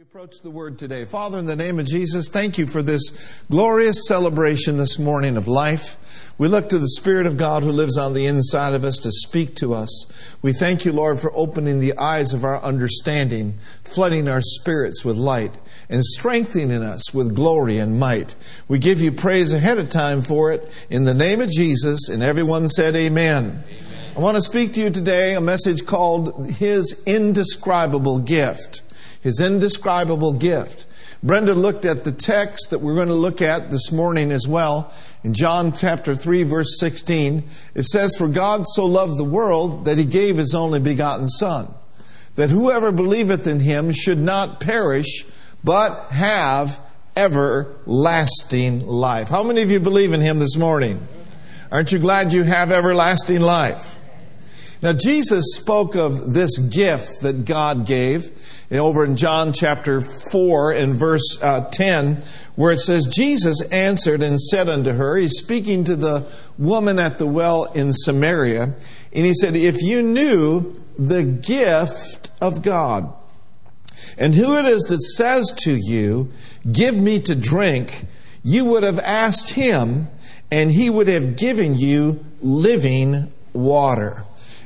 We approach the word today. Father, in the name of Jesus, thank you for this glorious celebration this morning of life. We look to the Spirit of God who lives on the inside of us to speak to us. We thank you, Lord, for opening the eyes of our understanding, flooding our spirits with light, and strengthening us with glory and might. We give you praise ahead of time for it in the name of Jesus, and everyone said, Amen. amen. I want to speak to you today a message called His Indescribable Gift his indescribable gift. Brenda looked at the text that we're going to look at this morning as well. In John chapter 3 verse 16, it says, For God so loved the world that he gave his only begotten son, that whoever believeth in him should not perish, but have everlasting life. How many of you believe in him this morning? Aren't you glad you have everlasting life? Now, Jesus spoke of this gift that God gave over in John chapter 4 and verse uh, 10, where it says, Jesus answered and said unto her, He's speaking to the woman at the well in Samaria, and he said, If you knew the gift of God, and who it is that says to you, Give me to drink, you would have asked him, and he would have given you living water.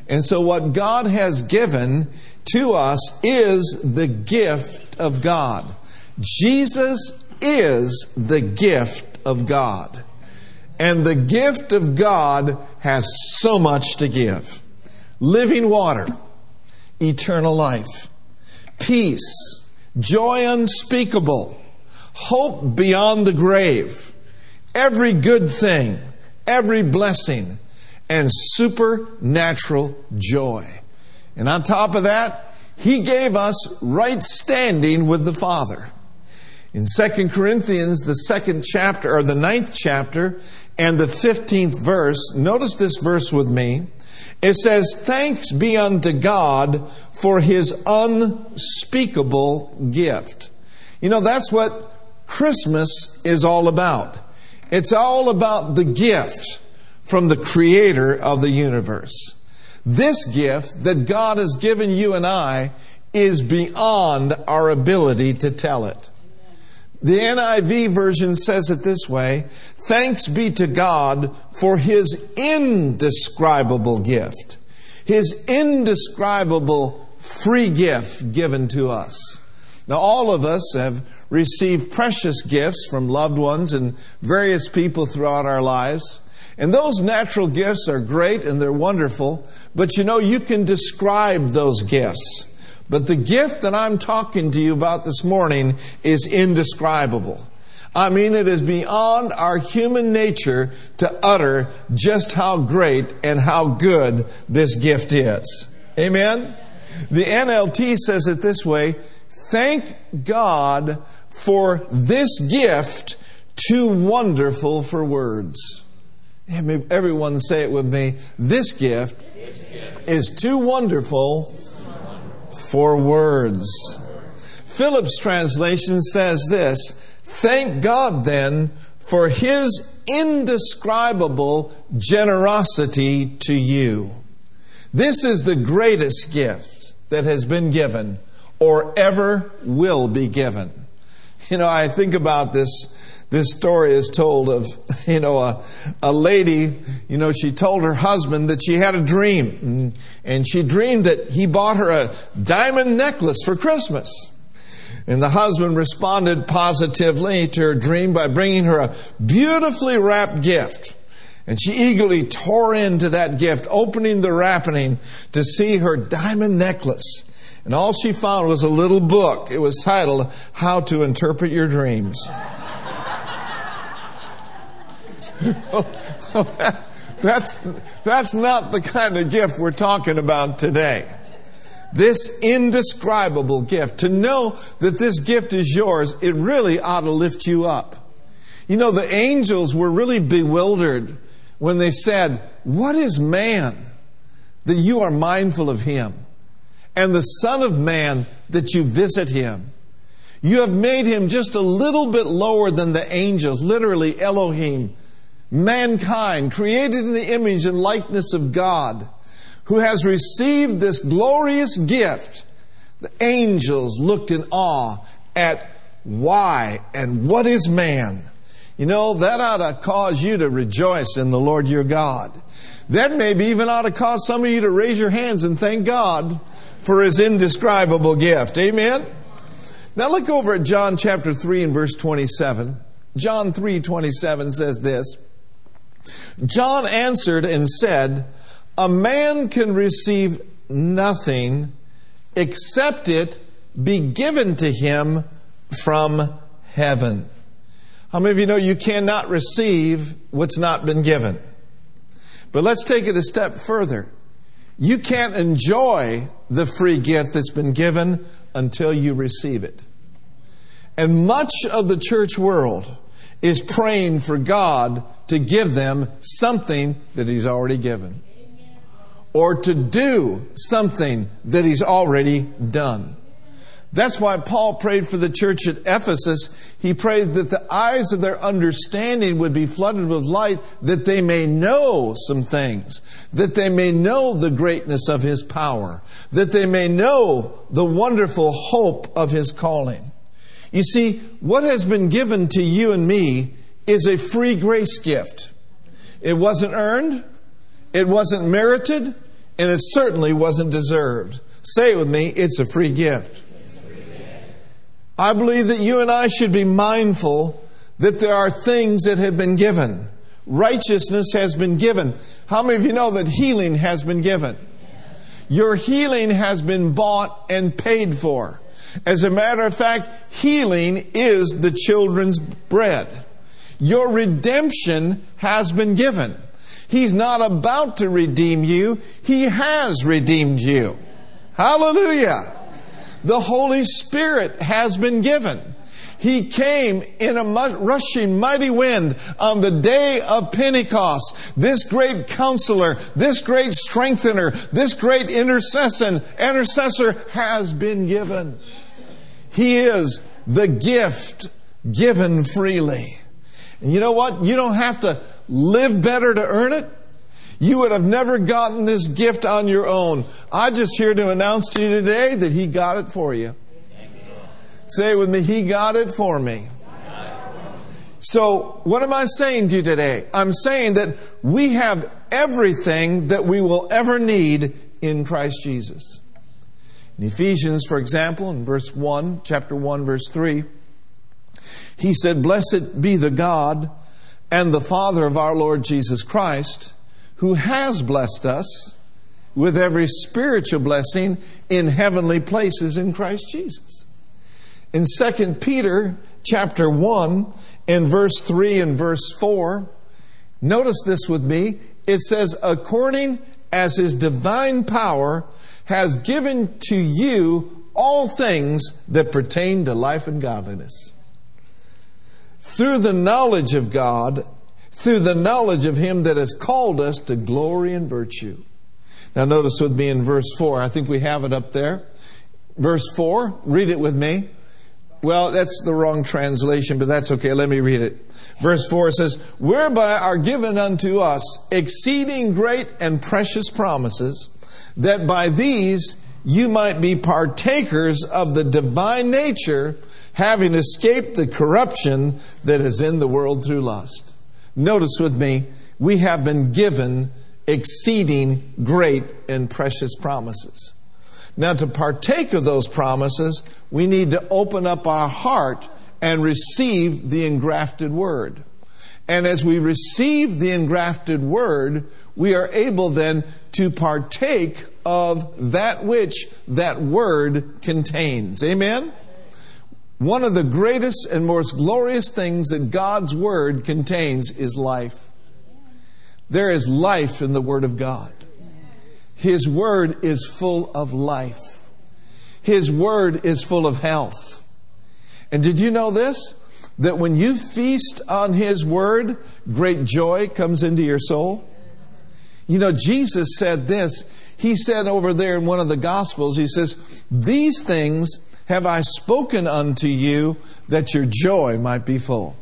And so, what God has given to us is the gift of God. Jesus is the gift of God. And the gift of God has so much to give living water, eternal life, peace, joy unspeakable, hope beyond the grave, every good thing, every blessing and supernatural joy. And on top of that, he gave us right standing with the Father. In 2 Corinthians, the second chapter, or the ninth chapter, and the 15th verse, notice this verse with me. It says, Thanks be unto God for his unspeakable gift. You know, that's what Christmas is all about. It's all about the gift from the creator of the universe. This gift that God has given you and I is beyond our ability to tell it. The NIV version says it this way Thanks be to God for his indescribable gift, his indescribable free gift given to us. Now, all of us have received precious gifts from loved ones and various people throughout our lives. And those natural gifts are great and they're wonderful, but you know, you can describe those gifts. But the gift that I'm talking to you about this morning is indescribable. I mean, it is beyond our human nature to utter just how great and how good this gift is. Amen? The NLT says it this way Thank God for this gift too wonderful for words. Everyone say it with me. This gift, is too wonderful for words. Phillips' translation says this Thank God then for his indescribable generosity to you. This is the greatest gift that has been given or ever will be given. You know, I think about this this story is told of, you know, a, a lady, you know, she told her husband that she had a dream. And, and she dreamed that he bought her a diamond necklace for Christmas. And the husband responded positively to her dream by bringing her a beautifully wrapped gift. And she eagerly tore into that gift, opening the wrapping to see her diamond necklace. And all she found was a little book. It was titled, How to Interpret Your Dreams. that's, that's not the kind of gift we're talking about today. This indescribable gift, to know that this gift is yours, it really ought to lift you up. You know, the angels were really bewildered when they said, What is man that you are mindful of him? And the Son of Man that you visit him? You have made him just a little bit lower than the angels, literally Elohim, mankind, created in the image and likeness of God, who has received this glorious gift, the angels looked in awe at why and what is man. You know, that ought to cause you to rejoice in the Lord your God. That maybe even ought to cause some of you to raise your hands and thank God for his indescribable gift. Amen? Now look over at John chapter 3 and verse 27. John 3 27 says this John answered and said, A man can receive nothing except it be given to him from heaven. How many of you know you cannot receive what's not been given? But let's take it a step further. You can't enjoy the free gift that's been given until you receive it. And much of the church world is praying for God to give them something that He's already given. Or to do something that He's already done. That's why Paul prayed for the church at Ephesus. He prayed that the eyes of their understanding would be flooded with light, that they may know some things, that they may know the greatness of His power, that they may know the wonderful hope of His calling. You see, what has been given to you and me is a free grace gift. It wasn't earned, it wasn't merited, and it certainly wasn't deserved. Say it with me it's a free gift. I believe that you and I should be mindful that there are things that have been given. Righteousness has been given. How many of you know that healing has been given? Your healing has been bought and paid for. As a matter of fact, healing is the children's bread. Your redemption has been given. He's not about to redeem you, He has redeemed you. Hallelujah. The Holy Spirit has been given. He came in a rushing mighty wind on the day of Pentecost. This great counselor, this great strengthener, this great intercession, intercessor has been given. He is the gift given freely. And you know what? You don't have to live better to earn it. You would have never gotten this gift on your own. I'm just here to announce to you today that He got it for you. Say with me, He got it for me. So, what am I saying to you today? I'm saying that we have everything that we will ever need in Christ Jesus. In Ephesians, for example, in verse 1, chapter 1, verse 3, he said, Blessed be the God and the Father of our Lord Jesus Christ who has blessed us with every spiritual blessing in heavenly places in Christ Jesus. In 2 Peter chapter 1 in verse 3 and verse 4, notice this with me. It says, according as his divine power has given to you all things that pertain to life and godliness. Through the knowledge of God through the knowledge of Him that has called us to glory and virtue. Now, notice with me in verse 4. I think we have it up there. Verse 4, read it with me. Well, that's the wrong translation, but that's okay. Let me read it. Verse 4 says, Whereby are given unto us exceeding great and precious promises, that by these you might be partakers of the divine nature, having escaped the corruption that is in the world through lust. Notice with me, we have been given exceeding great and precious promises. Now, to partake of those promises, we need to open up our heart and receive the engrafted word. And as we receive the engrafted word, we are able then to partake of that which that word contains. Amen? One of the greatest and most glorious things that God's Word contains is life. There is life in the Word of God. His Word is full of life. His Word is full of health. And did you know this? That when you feast on His Word, great joy comes into your soul. You know, Jesus said this. He said over there in one of the Gospels, He says, These things have I spoken unto you that your joy might be full.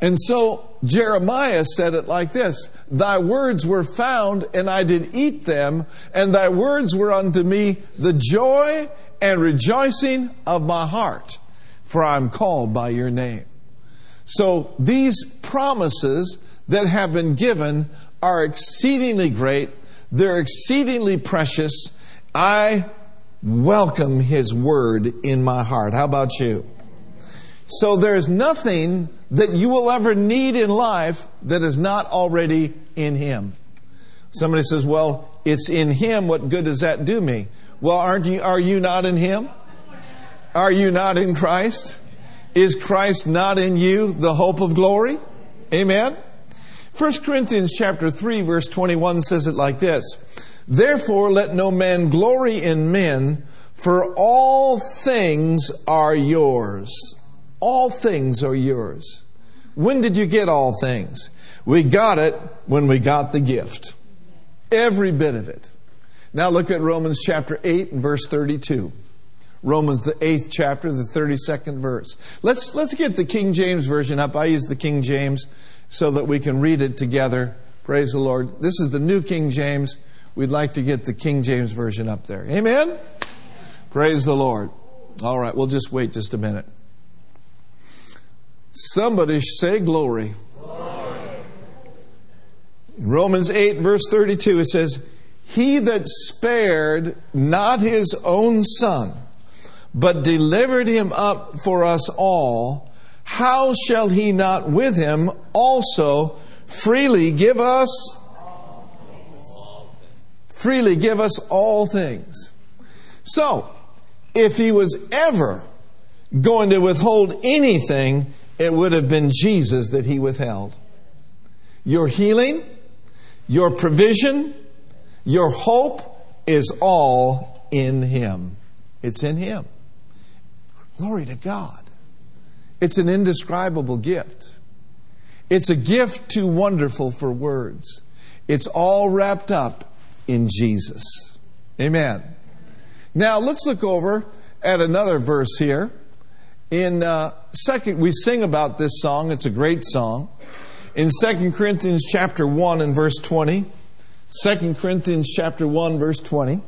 And so Jeremiah said it like this Thy words were found, and I did eat them, and thy words were unto me the joy and rejoicing of my heart. For I'm called by your name. So these promises that have been given are exceedingly great. They're exceedingly precious. I welcome His word in my heart. How about you? So there's nothing that you will ever need in life that is not already in Him. Somebody says, well, it's in Him. What good does that do me? Well, aren't you, are you not in Him? Are you not in Christ? Is Christ not in you the hope of glory? Amen. 1 Corinthians chapter 3 verse 21 says it like this. Therefore let no man glory in men, for all things are yours. All things are yours. When did you get all things? We got it when we got the gift. Every bit of it. Now look at Romans chapter 8 and verse 32. Romans, the eighth chapter, the 32nd verse. Let's, let's get the King James Version up. I use the King James so that we can read it together. Praise the Lord. This is the New King James. We'd like to get the King James Version up there. Amen? Praise the Lord. All right, we'll just wait just a minute. Somebody say glory. glory. Romans 8, verse 32, it says, He that spared not his own son, but delivered him up for us all, how shall he not with him also freely give us freely give us all things. So, if he was ever going to withhold anything, it would have been Jesus that he withheld. Your healing, your provision, your hope is all in him. It's in him. Glory to God. It's an indescribable gift. It's a gift too wonderful for words. It's all wrapped up in Jesus. Amen. Now let's look over at another verse here. In uh, second, we sing about this song. It's a great song. In 2 Corinthians chapter 1 and verse 20. 2 Corinthians chapter 1 verse 20.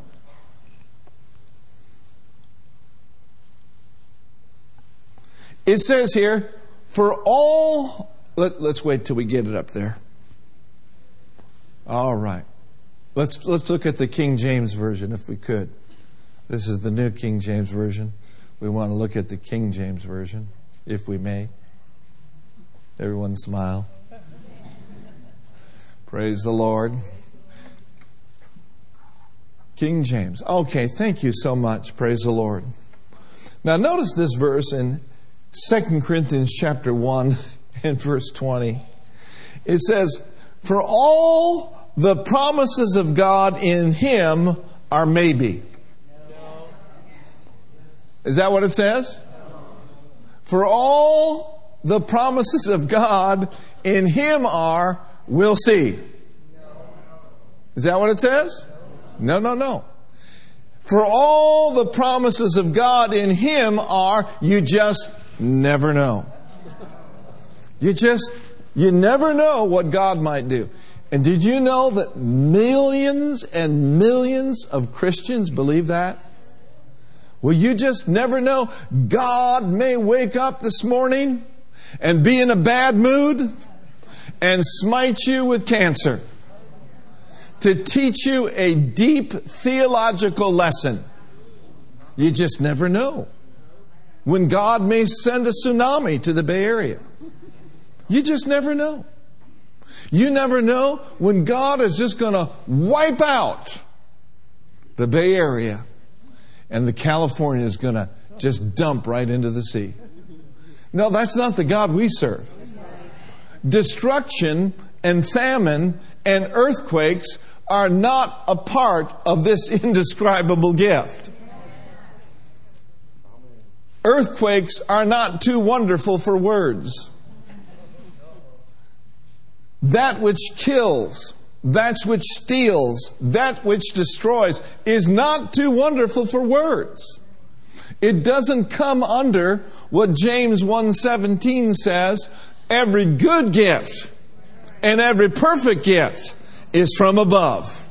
It says here, for all, let, us wait till we get it up there. All right. Let's, let's look at the King James Version if we could. This is the New King James Version. We want to look at the King James Version, if we may. Everyone smile. Praise the Lord. King James. Okay, thank you so much. Praise the Lord. Now notice this verse in 2 Corinthians chapter 1 and verse 20. It says, For all the promises of God in Him are maybe. Is that what it says? For all the promises of God in Him are, we'll see. Is that what it says? No, no, no. For all the promises of God in Him are, you just never know. You just, you never know what God might do. And did you know that millions and millions of Christians believe that? Well, you just never know. God may wake up this morning and be in a bad mood and smite you with cancer to teach you a deep theological lesson. You just never know when God may send a tsunami to the Bay Area. You just never know. You never know when God is just going to wipe out the Bay Area and the California is going to just dump right into the sea. No, that's not the God we serve. Destruction and famine and earthquakes are not a part of this indescribable gift. Earthquakes are not too wonderful for words. That which kills, that which steals, that which destroys is not too wonderful for words. It doesn't come under what James 1:17 says, every good gift and every perfect gift is from above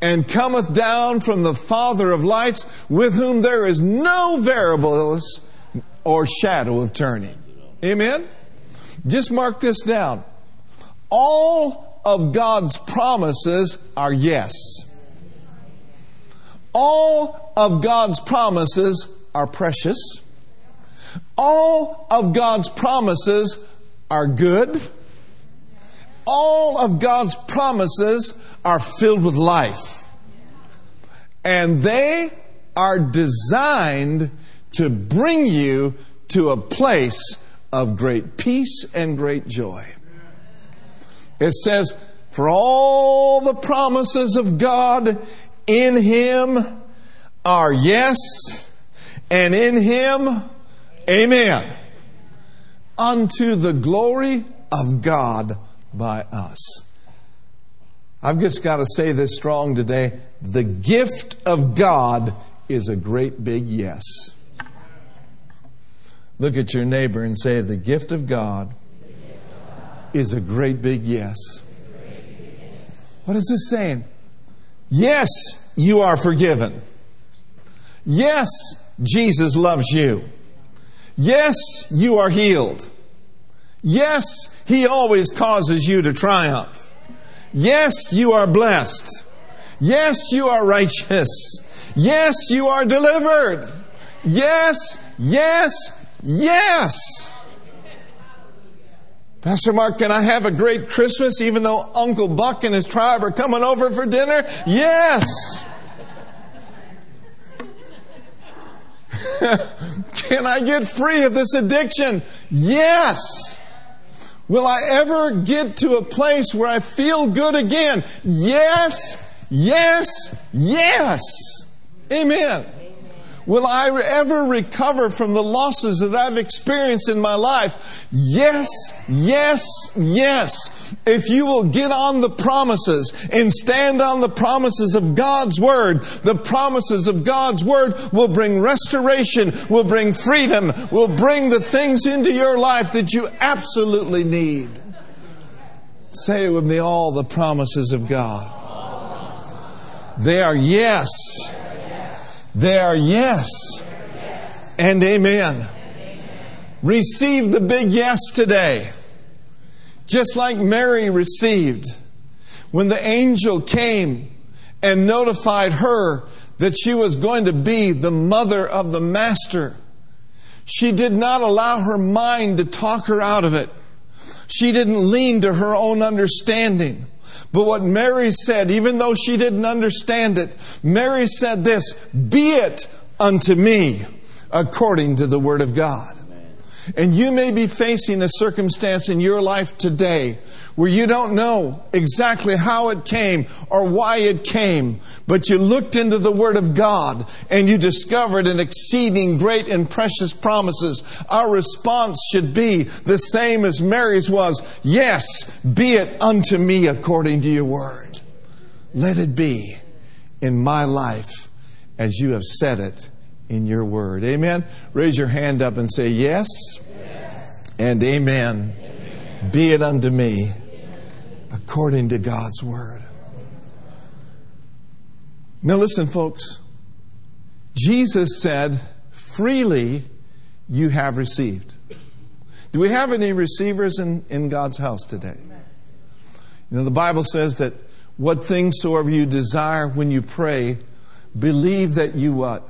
and cometh down from the Father of lights, with whom there is no variableness, or shadow of turning. Amen? Just mark this down. All of God's promises are yes. All of God's promises are precious. All of God's promises are good. All of God's promises are filled with life. And they are designed to bring you to a place of great peace and great joy. It says, For all the promises of God in Him are yes, and in Him, amen. Unto the glory of God by us. I've just got to say this strong today. The gift of God is a great big yes. Look at your neighbor and say, The gift of God is a great big yes. What is this saying? Yes, you are forgiven. Yes, Jesus loves you. Yes, you are healed. Yes, He always causes you to triumph. Yes, you are blessed. Yes, you are righteous. Yes, you are delivered. Yes, yes, yes. Pastor Mark, can I have a great Christmas even though Uncle Buck and his tribe are coming over for dinner? Yes. can I get free of this addiction? Yes. Will I ever get to a place where I feel good again? Yes, yes, yes. Amen. Will I ever recover from the losses that I've experienced in my life? Yes, yes, yes. If you will get on the promises and stand on the promises of God's Word, the promises of God's Word will bring restoration, will bring freedom, will bring the things into your life that you absolutely need. Say it with me all the promises of God. They are yes they are yes and amen. Receive the big yes today. Just like Mary received when the angel came and notified her that she was going to be the mother of the Master. She did not allow her mind to talk her out of it. She didn't lean to her own understanding. But what Mary said, even though she didn't understand it, Mary said this, be it unto me according to the word of God. And you may be facing a circumstance in your life today where you don't know exactly how it came or why it came, but you looked into the Word of God and you discovered an exceeding great and precious promises. Our response should be the same as Mary's was Yes, be it unto me according to your Word. Let it be in my life as you have said it in your word. Amen. Raise your hand up and say yes, yes. and amen. amen. Be it unto me according to God's word. Now, listen, folks. Jesus said, freely you have received. Do we have any receivers in, in God's house today? You know, the Bible says that what things soever you desire when you pray, believe that you what?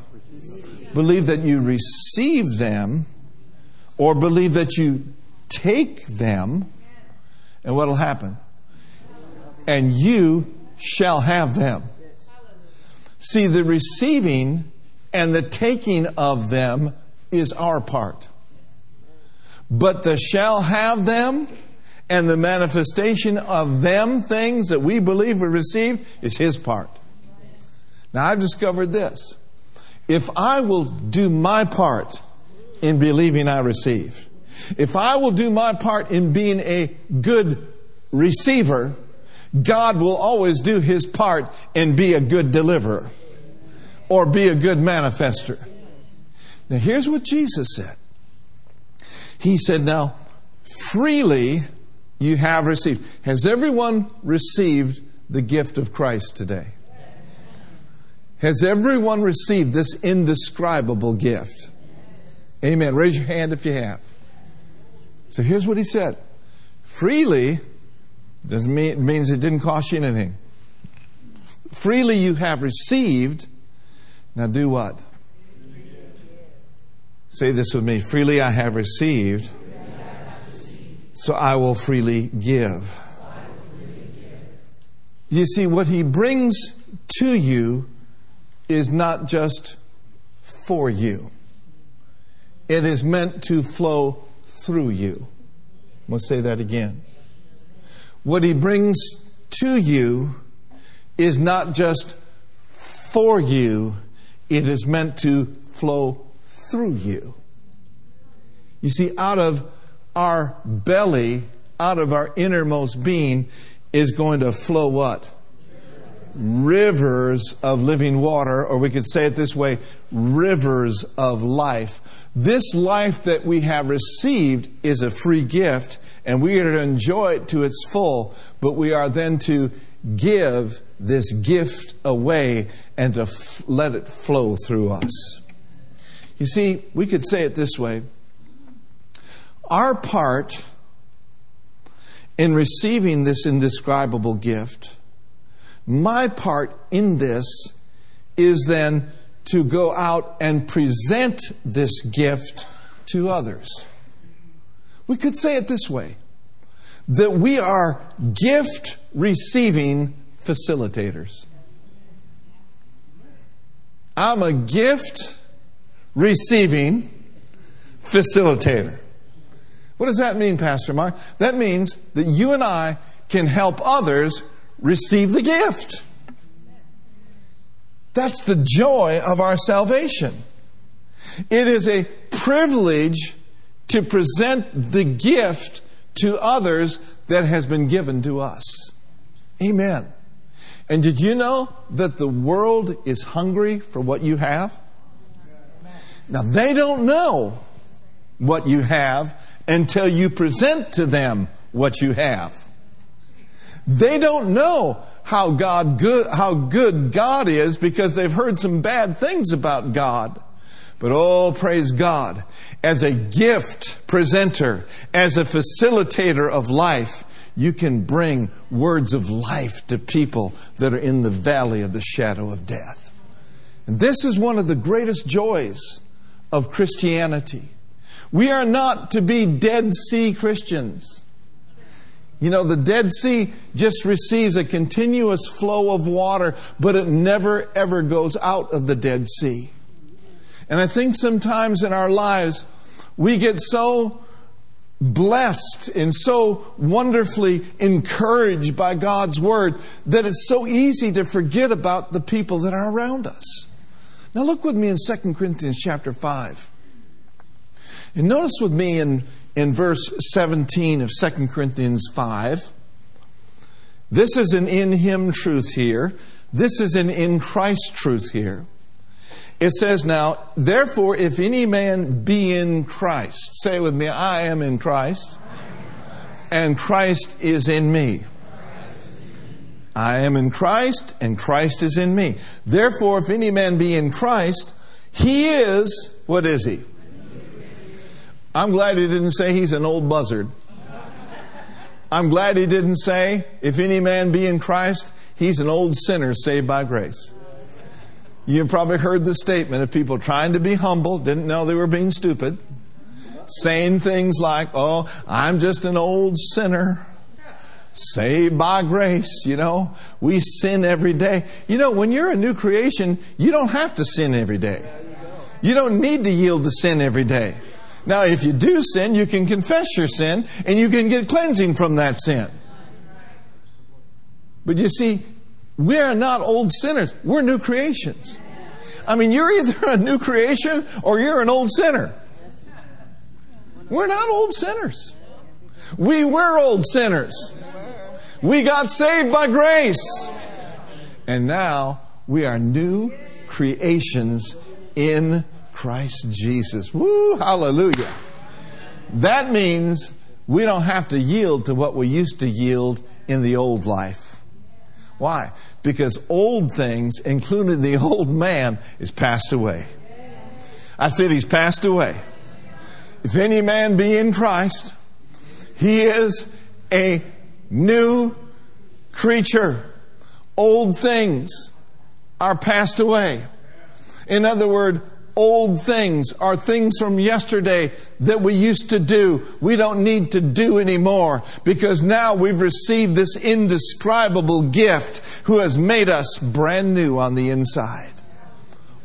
Believe that you receive them, or believe that you take them, and what will happen? and you shall have them. See, the receiving and the taking of them is our part. But the shall have them and the manifestation of them things that we believe we receive is his part. Now I've discovered this. If I will do my part in believing I receive, if I will do my part in being a good receiver, God will always do his part and be a good deliverer or be a good manifester. Now, here's what Jesus said He said, Now, freely you have received. Has everyone received the gift of Christ today? Has everyone received this indescribable gift? Amen. Raise your hand if you have. So here's what he said freely doesn't mean means it didn't cost you anything. Freely you have received. Now do what? Say this with me. Freely I have received, so I will freely give. You see, what he brings to you is not just for you, it is meant to flow through you. To say that again. What he brings to you is not just for you, it is meant to flow through you. You see, out of our belly, out of our innermost being, is going to flow what? Rivers of living water, or we could say it this way rivers of life. This life that we have received is a free gift, and we are to enjoy it to its full, but we are then to give this gift away and to f- let it flow through us. You see, we could say it this way our part in receiving this indescribable gift, my part in this is then to go out and present this gift to others. We could say it this way that we are gift receiving facilitators. I'm a gift receiving facilitator. What does that mean, Pastor Mark? That means that you and I can help others receive the gift. That's the joy of our salvation. It is a privilege to present the gift to others that has been given to us. Amen. And did you know that the world is hungry for what you have? Now, they don't know what you have until you present to them what you have. They don't know how God good, how good God is because they've heard some bad things about God. But oh, praise God. As a gift presenter, as a facilitator of life, you can bring words of life to people that are in the valley of the shadow of death. And this is one of the greatest joys of Christianity. We are not to be Dead Sea Christians. You know, the Dead Sea just receives a continuous flow of water, but it never ever goes out of the Dead Sea. And I think sometimes in our lives, we get so blessed and so wonderfully encouraged by God's Word that it's so easy to forget about the people that are around us. Now look with me in 2 Corinthians chapter 5. And notice with me in, in verse 17 of 2 Corinthians 5. This is an in Him truth here. This is an in Christ truth here. It says now, therefore, if any man be in Christ, say with me, I am in Christ, and Christ is in me. I am in Christ, and Christ is in me. Therefore, if any man be in Christ, he is, what is he? I'm glad he didn't say he's an old buzzard. I'm glad he didn't say, if any man be in Christ, he's an old sinner saved by grace. You've probably heard the statement of people trying to be humble, didn't know they were being stupid, saying things like, oh, I'm just an old sinner. Saved by grace, you know. We sin every day. You know, when you're a new creation, you don't have to sin every day. You don't need to yield to sin every day. Now, if you do sin, you can confess your sin and you can get cleansing from that sin. But you see, we are not old sinners. We're new creations. I mean, you're either a new creation or you're an old sinner. We're not old sinners. We were old sinners. We got saved by grace. And now we are new creations in Christ Jesus. Woo, hallelujah. That means we don't have to yield to what we used to yield in the old life. Why? Because old things, including the old man, is passed away. I said he's passed away. If any man be in Christ, he is a new creature. Old things are passed away. In other words, old things are things from yesterday that we used to do. We don't need to do anymore because now we've received this indescribable gift who has made us brand new on the inside.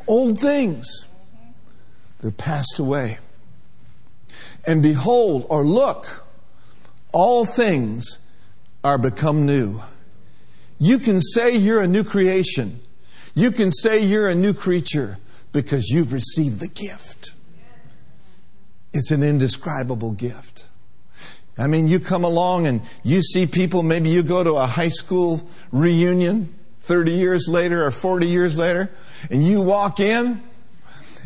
Old things, they're passed away. And behold, or look, all things are become new. You can say you're a new creation. You can say you're a new creature because you've received the gift. It's an indescribable gift. I mean, you come along and you see people, maybe you go to a high school reunion 30 years later or 40 years later, and you walk in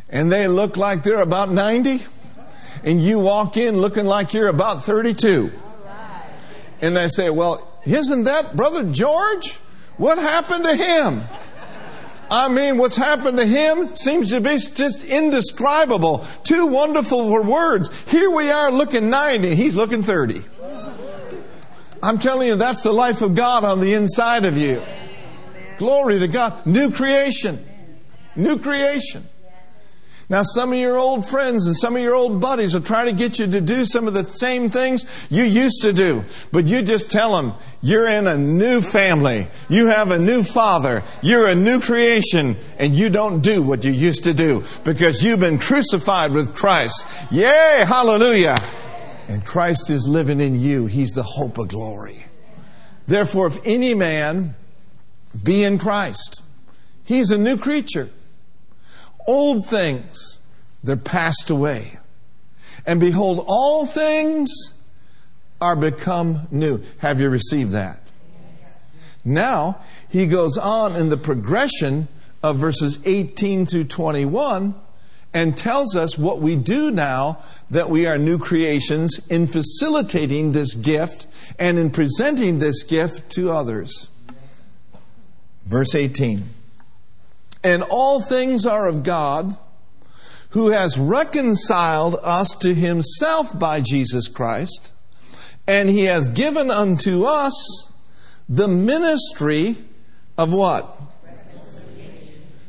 and they look like they're about 90, and you walk in looking like you're about 32. And they say, Well, isn't that Brother George? What happened to him? I mean, what's happened to him seems to be just indescribable. Too wonderful for words. Here we are looking 90, he's looking 30. I'm telling you, that's the life of God on the inside of you. Glory to God. New creation. New creation. Now, some of your old friends and some of your old buddies will try to get you to do some of the same things you used to do. But you just tell them you're in a new family. You have a new father. You're a new creation and you don't do what you used to do because you've been crucified with Christ. Yay! Hallelujah! And Christ is living in you. He's the hope of glory. Therefore, if any man be in Christ, he's a new creature old things, they're passed away. And behold, all things are become new. Have you received that? Now, he goes on in the progression of verses 18 through 21 and tells us what we do now that we are new creations in facilitating this gift and in presenting this gift to others. Verse 18. And all things are of God, who has reconciled us to himself by Jesus Christ, and he has given unto us the ministry of what?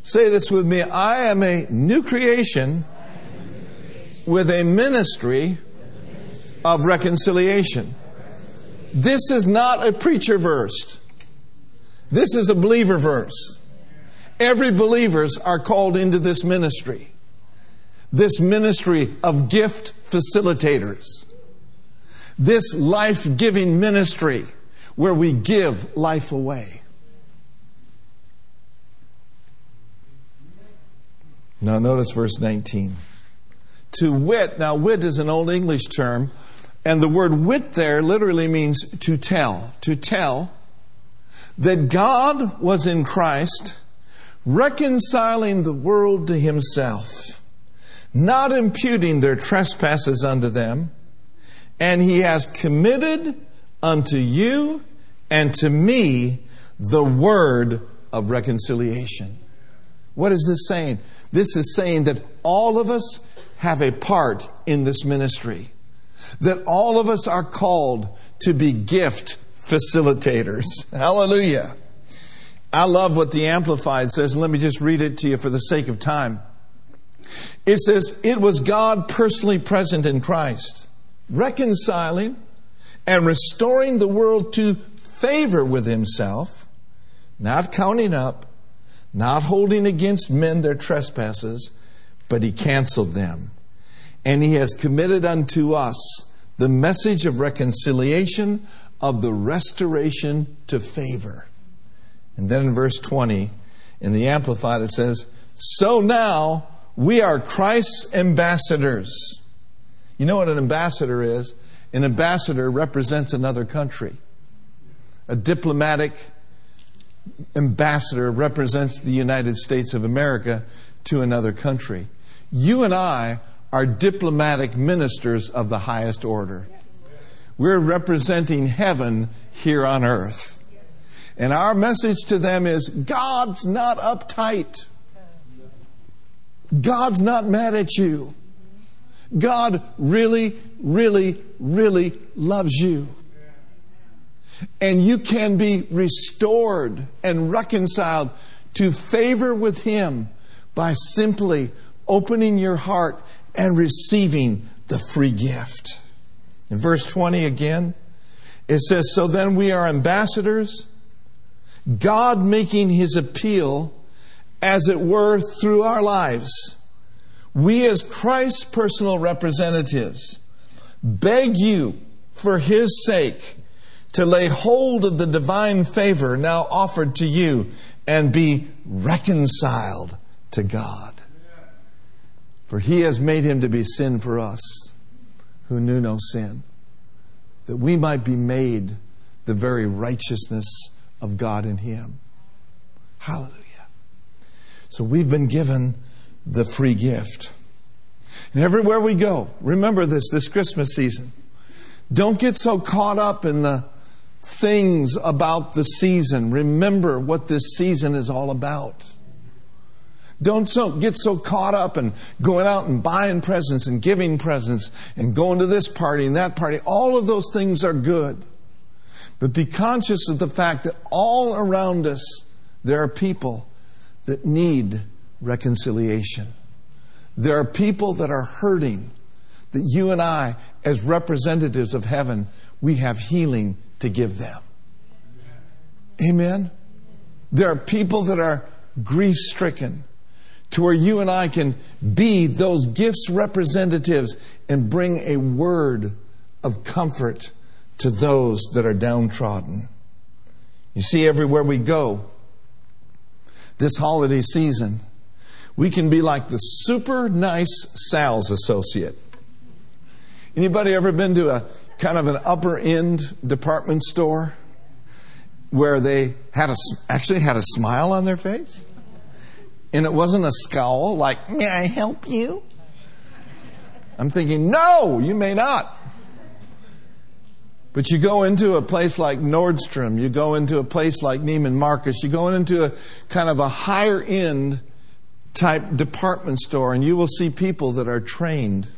Say this with me. I am a new creation with a ministry of reconciliation. This is not a preacher verse. This is a believer verse. Every believers are called into this ministry. This ministry of gift facilitators. This life giving ministry where we give life away. Now, notice verse 19. To wit, now, wit is an Old English term, and the word wit there literally means to tell. To tell that God was in Christ reconciling the world to himself, not imputing their trespasses unto them, and he has committed unto you and to me the word of reconciliation. What is this saying? This is saying that all of us have a part in this ministry. That all of us are called to be gift facilitators. Hallelujah. I love what the Amplified says. Let me just read it to you for the sake of time. It says, It was God personally present in Christ, reconciling and restoring the world to favor with Himself, not counting up, not holding against men their trespasses, but He canceled them. And He has committed unto us the message of reconciliation, of the restoration to favor. And then in verse 20, in the Amplified, it says, So now we are Christ's ambassadors. You know what an ambassador is? An ambassador represents another country. A diplomatic ambassador represents the United States of America to another country. You and I are diplomatic ministers of the highest order. We're representing heaven here on earth. And our message to them is God's not uptight. God's not mad at you. God really, really, really loves you. And you can be restored and reconciled to favor with Him by simply opening your heart and receiving the free gift. In verse 20 again, it says, So then we are ambassadors, God making His appeal, as it were, through our lives. We, as Christ's personal representatives, beg you for His sake to lay hold of the divine favor now offered to you and be reconciled to God. For he has made him to be sin for us who knew no sin, that we might be made the very righteousness of God in him. Hallelujah. So we've been given the free gift. And everywhere we go, remember this this Christmas season. Don't get so caught up in the things about the season. Remember what this season is all about. Don't so, get so caught up in going out and buying presents and giving presents and going to this party and that party. All of those things are good. But be conscious of the fact that all around us there are people that need reconciliation. There are people that are hurting that you and I, as representatives of heaven, we have healing to give them. Amen? There are people that are grief stricken to where you and I can be those gifts representatives and bring a word of comfort to those that are downtrodden. You see, everywhere we go this holiday season, we can be like the super nice sales associate. Anybody ever been to a kind of an upper end department store where they had a, actually had a smile on their face? And it wasn't a scowl like, may I help you? I'm thinking, no, you may not. But you go into a place like Nordstrom, you go into a place like Neiman Marcus, you go into a kind of a higher end type department store, and you will see people that are trained.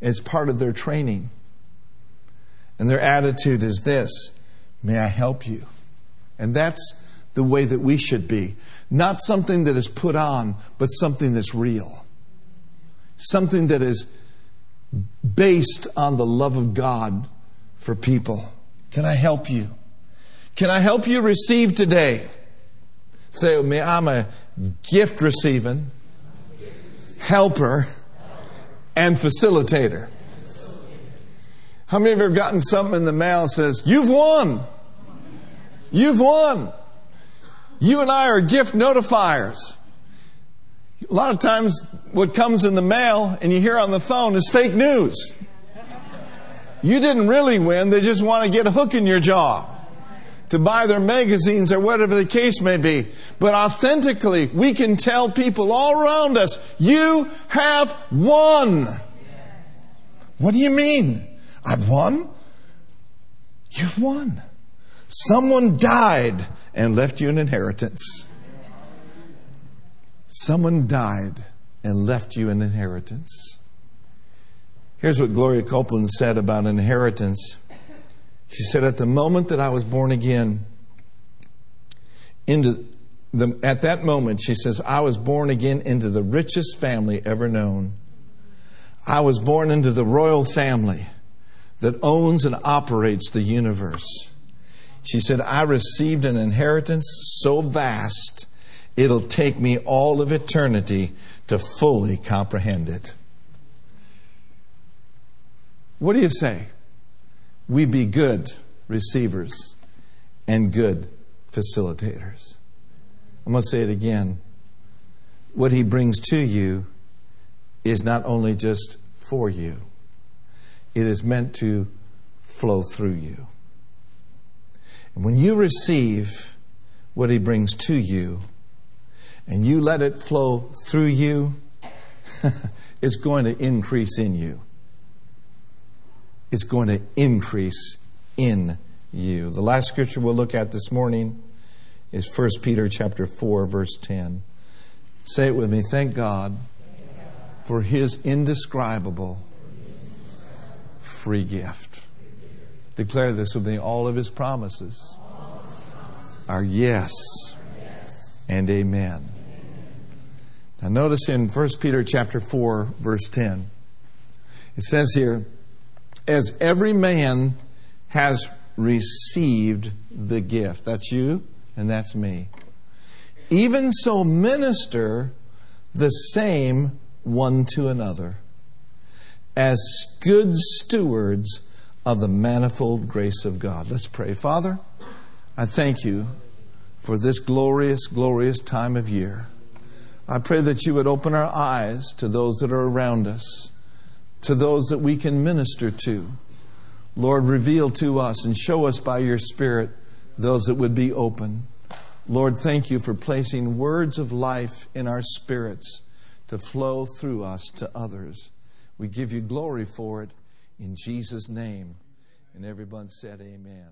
It's part of their training. And their attitude is this May I help you? And that's the way that we should be. Not something that is put on, but something that's real. Something that is based on the love of God for people. Can I help you? Can I help you receive today? Say, oh, me, I'm a gift receiving, helper, and facilitator. How many of you have gotten something in the mail that says, You've won? You've won. You and I are gift notifiers. A lot of times, what comes in the mail and you hear on the phone is fake news. You didn't really win, they just want to get a hook in your jaw to buy their magazines or whatever the case may be. But authentically, we can tell people all around us, you have won. What do you mean? I've won? You've won. Someone died and left you an inheritance. Someone died and left you an inheritance. Here's what Gloria Copeland said about inheritance. She said, At the moment that I was born again, into the, at that moment, she says, I was born again into the richest family ever known. I was born into the royal family that owns and operates the universe. She said, I received an inheritance so vast, it'll take me all of eternity to fully comprehend it. What do you say? We be good receivers and good facilitators. I'm going to say it again. What he brings to you is not only just for you, it is meant to flow through you. And when you receive what He brings to you and you let it flow through you, it's going to increase in you. It's going to increase in you. The last scripture we'll look at this morning is 1 Peter chapter 4 verse 10. Say it with me. Thank God for his indescribable free gift. Declare this with me all of his promises are yes and amen. Now notice in 1 Peter chapter 4 verse 10 it says here as every man has received the gift that's you and that's me even so minister the same one to another as good stewards of the manifold grace of God. Let's pray. Father, I thank you for this glorious, glorious time of year. I pray that you would open our eyes to those that are around us, to those that we can minister to. Lord, reveal to us and show us by your Spirit those that would be open. Lord, thank you for placing words of life in our spirits to flow through us to others. We give you glory for it in Jesus' name. And everyone said, Amen.